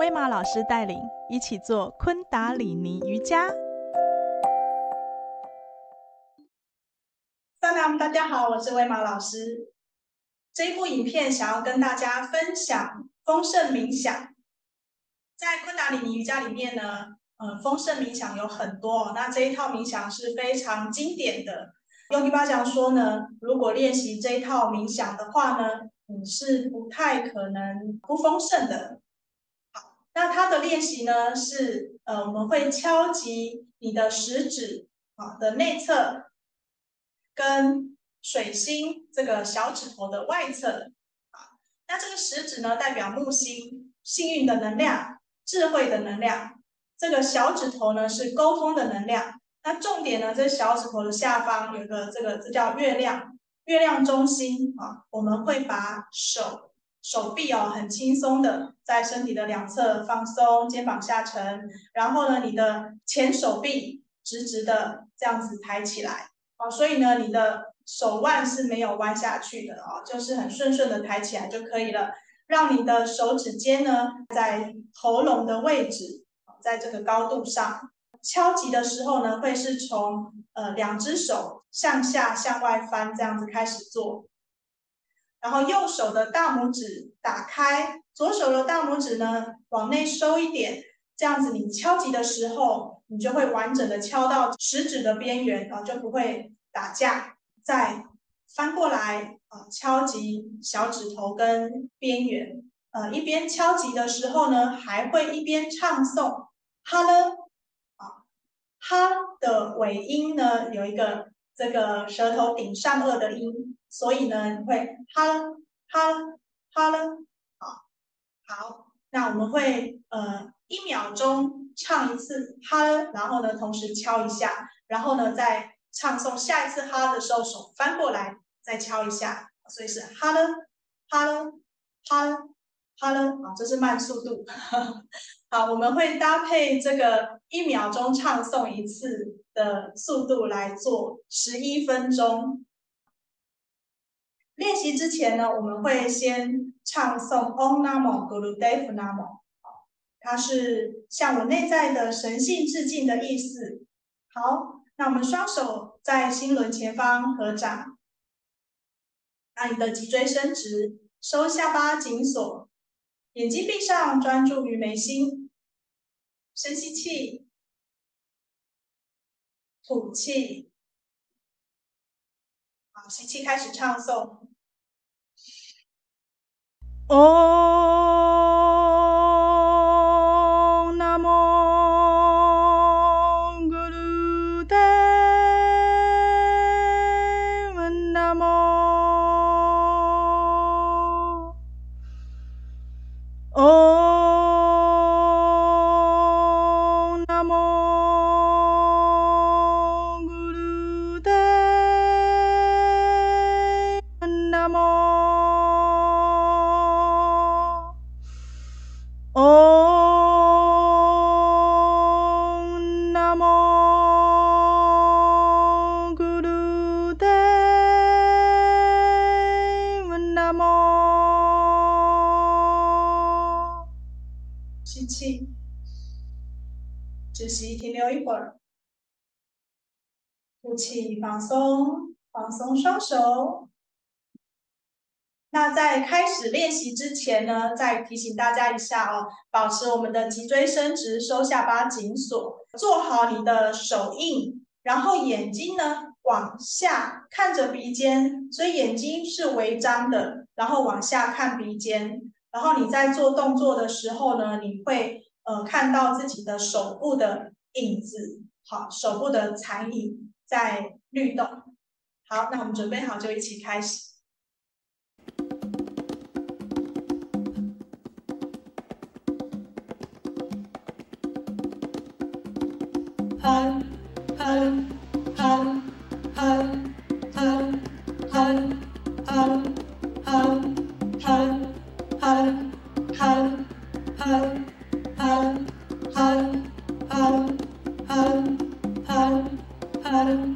威玛老师带领，一起做昆达里尼瑜伽。大家好，我是威玛老师。这一部影片想要跟大家分享丰盛冥想。在昆达里尼瑜伽里面呢，呃，丰盛冥想有很多，那这一套冥想是非常经典的。Yogi 巴讲说呢，如果练习这一套冥想的话呢，你是不太可能不丰盛的。那它的练习呢是，呃，我们会敲击你的食指啊的内侧，跟水星这个小指头的外侧。啊，那这个食指呢代表木星，幸运的能量，智慧的能量。这个小指头呢是沟通的能量。那重点呢，这小指头的下方有个这个，这叫月亮，月亮中心啊。我们会把手手臂哦，很轻松的在身体的两侧放松，肩膀下沉，然后呢，你的前手臂直直的这样子抬起来啊。所以呢，你的手腕是没有弯下去的哦，就是很顺顺的抬起来就可以了。让你的手指尖呢，在喉咙的位置，在这个高度上。敲击的时候呢，会是从呃两只手向下向外翻这样子开始做，然后右手的大拇指打开，左手的大拇指呢往内收一点，这样子你敲击的时候，你就会完整的敲到食指的边缘，然后就不会打架。再翻过来啊，敲击小指头跟边缘，呃，一边敲击的时候呢，还会一边唱诵，哈喽。哈的尾音呢，有一个这个舌头顶上颚的音，所以呢你会哈喽哈喽哈喽，好，好，那我们会呃一秒钟唱一次哈喽，然后呢同时敲一下，然后呢再唱诵下一次哈的时候手翻过来再敲一下，所以是哈喽哈喽哈喽哈喽，好，这是慢速度。好，我们会搭配这个一秒钟唱诵一次的速度来做十一分钟。练习之前呢，我们会先唱诵 Om Namo Gurudeva Namo，它是向我内在的神性致敬的意思。好，那我们双手在心轮前方合掌，把你的脊椎伸直，收下巴紧锁，眼睛闭上，专注于眉心。深吸气，吐气。好，吸气开始唱诵。Oh. 吸气，直吸，停留一会儿。呼气，放松，放松双手。那在开始练习之前呢，再提醒大家一下哦，保持我们的脊椎伸直，收下巴紧锁，做好你的手印，然后眼睛呢往下看着鼻尖，所以眼睛是微张的，然后往下看鼻尖，然后你在做动作的时候呢，你会呃看到自己的手部的影子，好，手部的残影。在律动，好，那我们准备好就一起开始。Hello.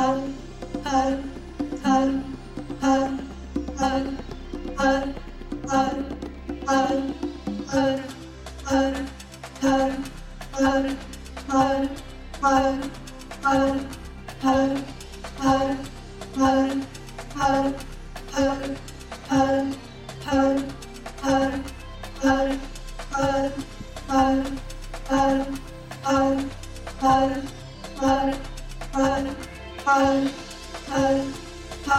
Hallelujah.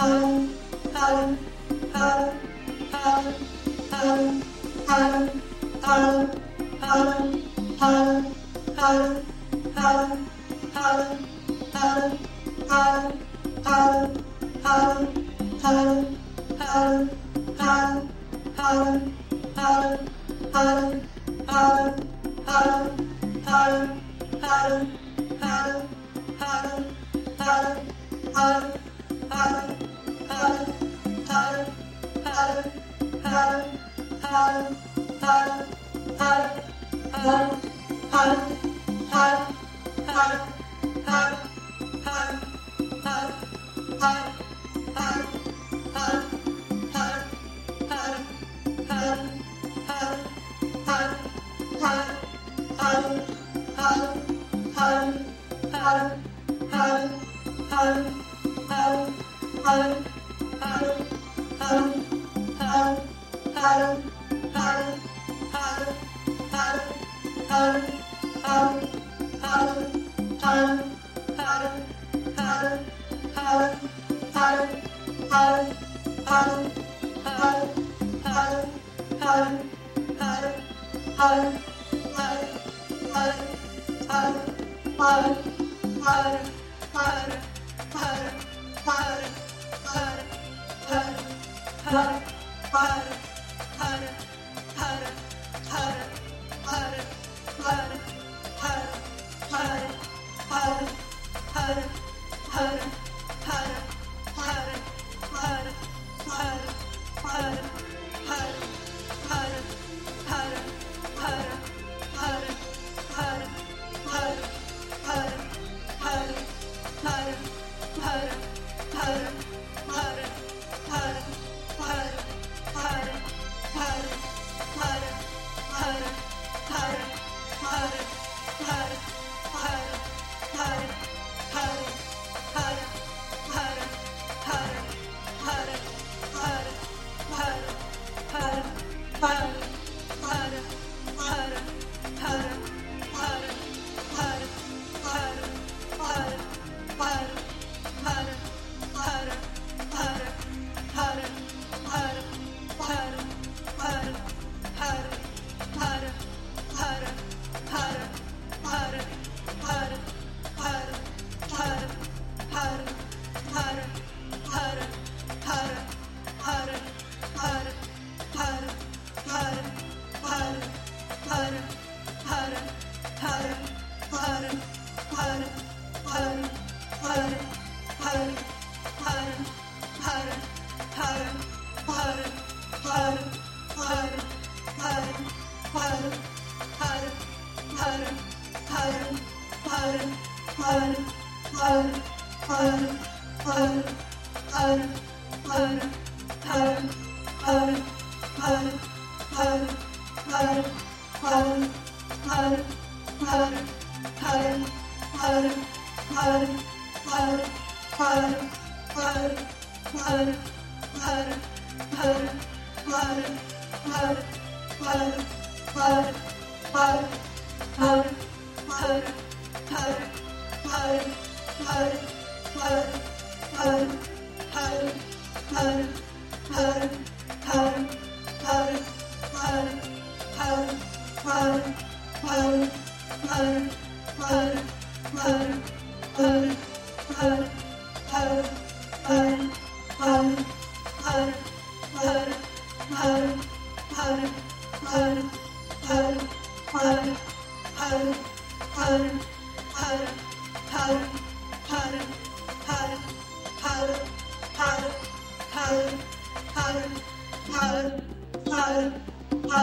Hello. Hello. Bye. Hara, hara, hara, hara, hara, hara. Hallelujah home, home.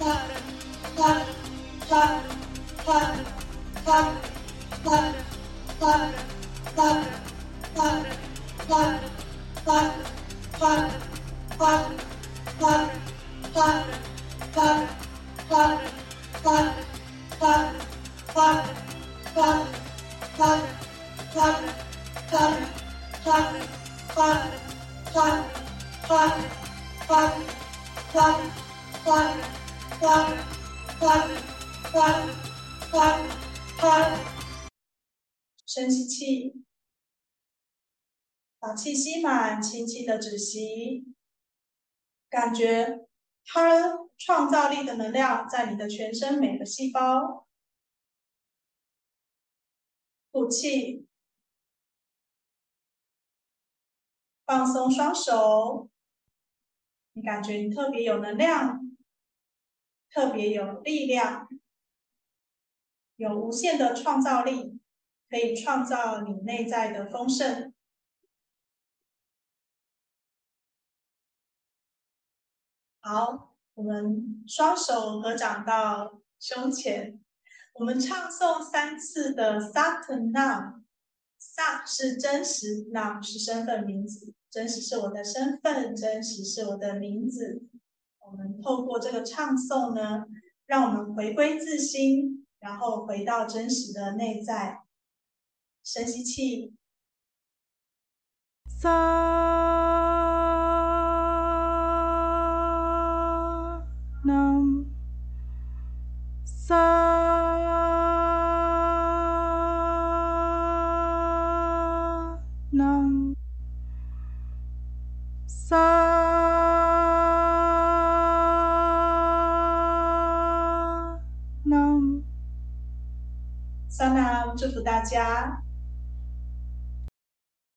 Bye. 深吸气，把气吸满，轻轻的止息，感觉它创造力的能量在你的全身每个细胞。吐气，放松双手，你感觉你特别有能量，特别有力量，有无限的创造力，可以创造你内在的丰盛。好，我们双手合掌到胸前。我们唱诵三次的 Satnam。萨是真实，Nam 是身份名字，真实是我的身份，真实是我的名字。我们透过这个唱诵呢，让我们回归自心，然后回到真实的内在。深吸气，Sa 大家。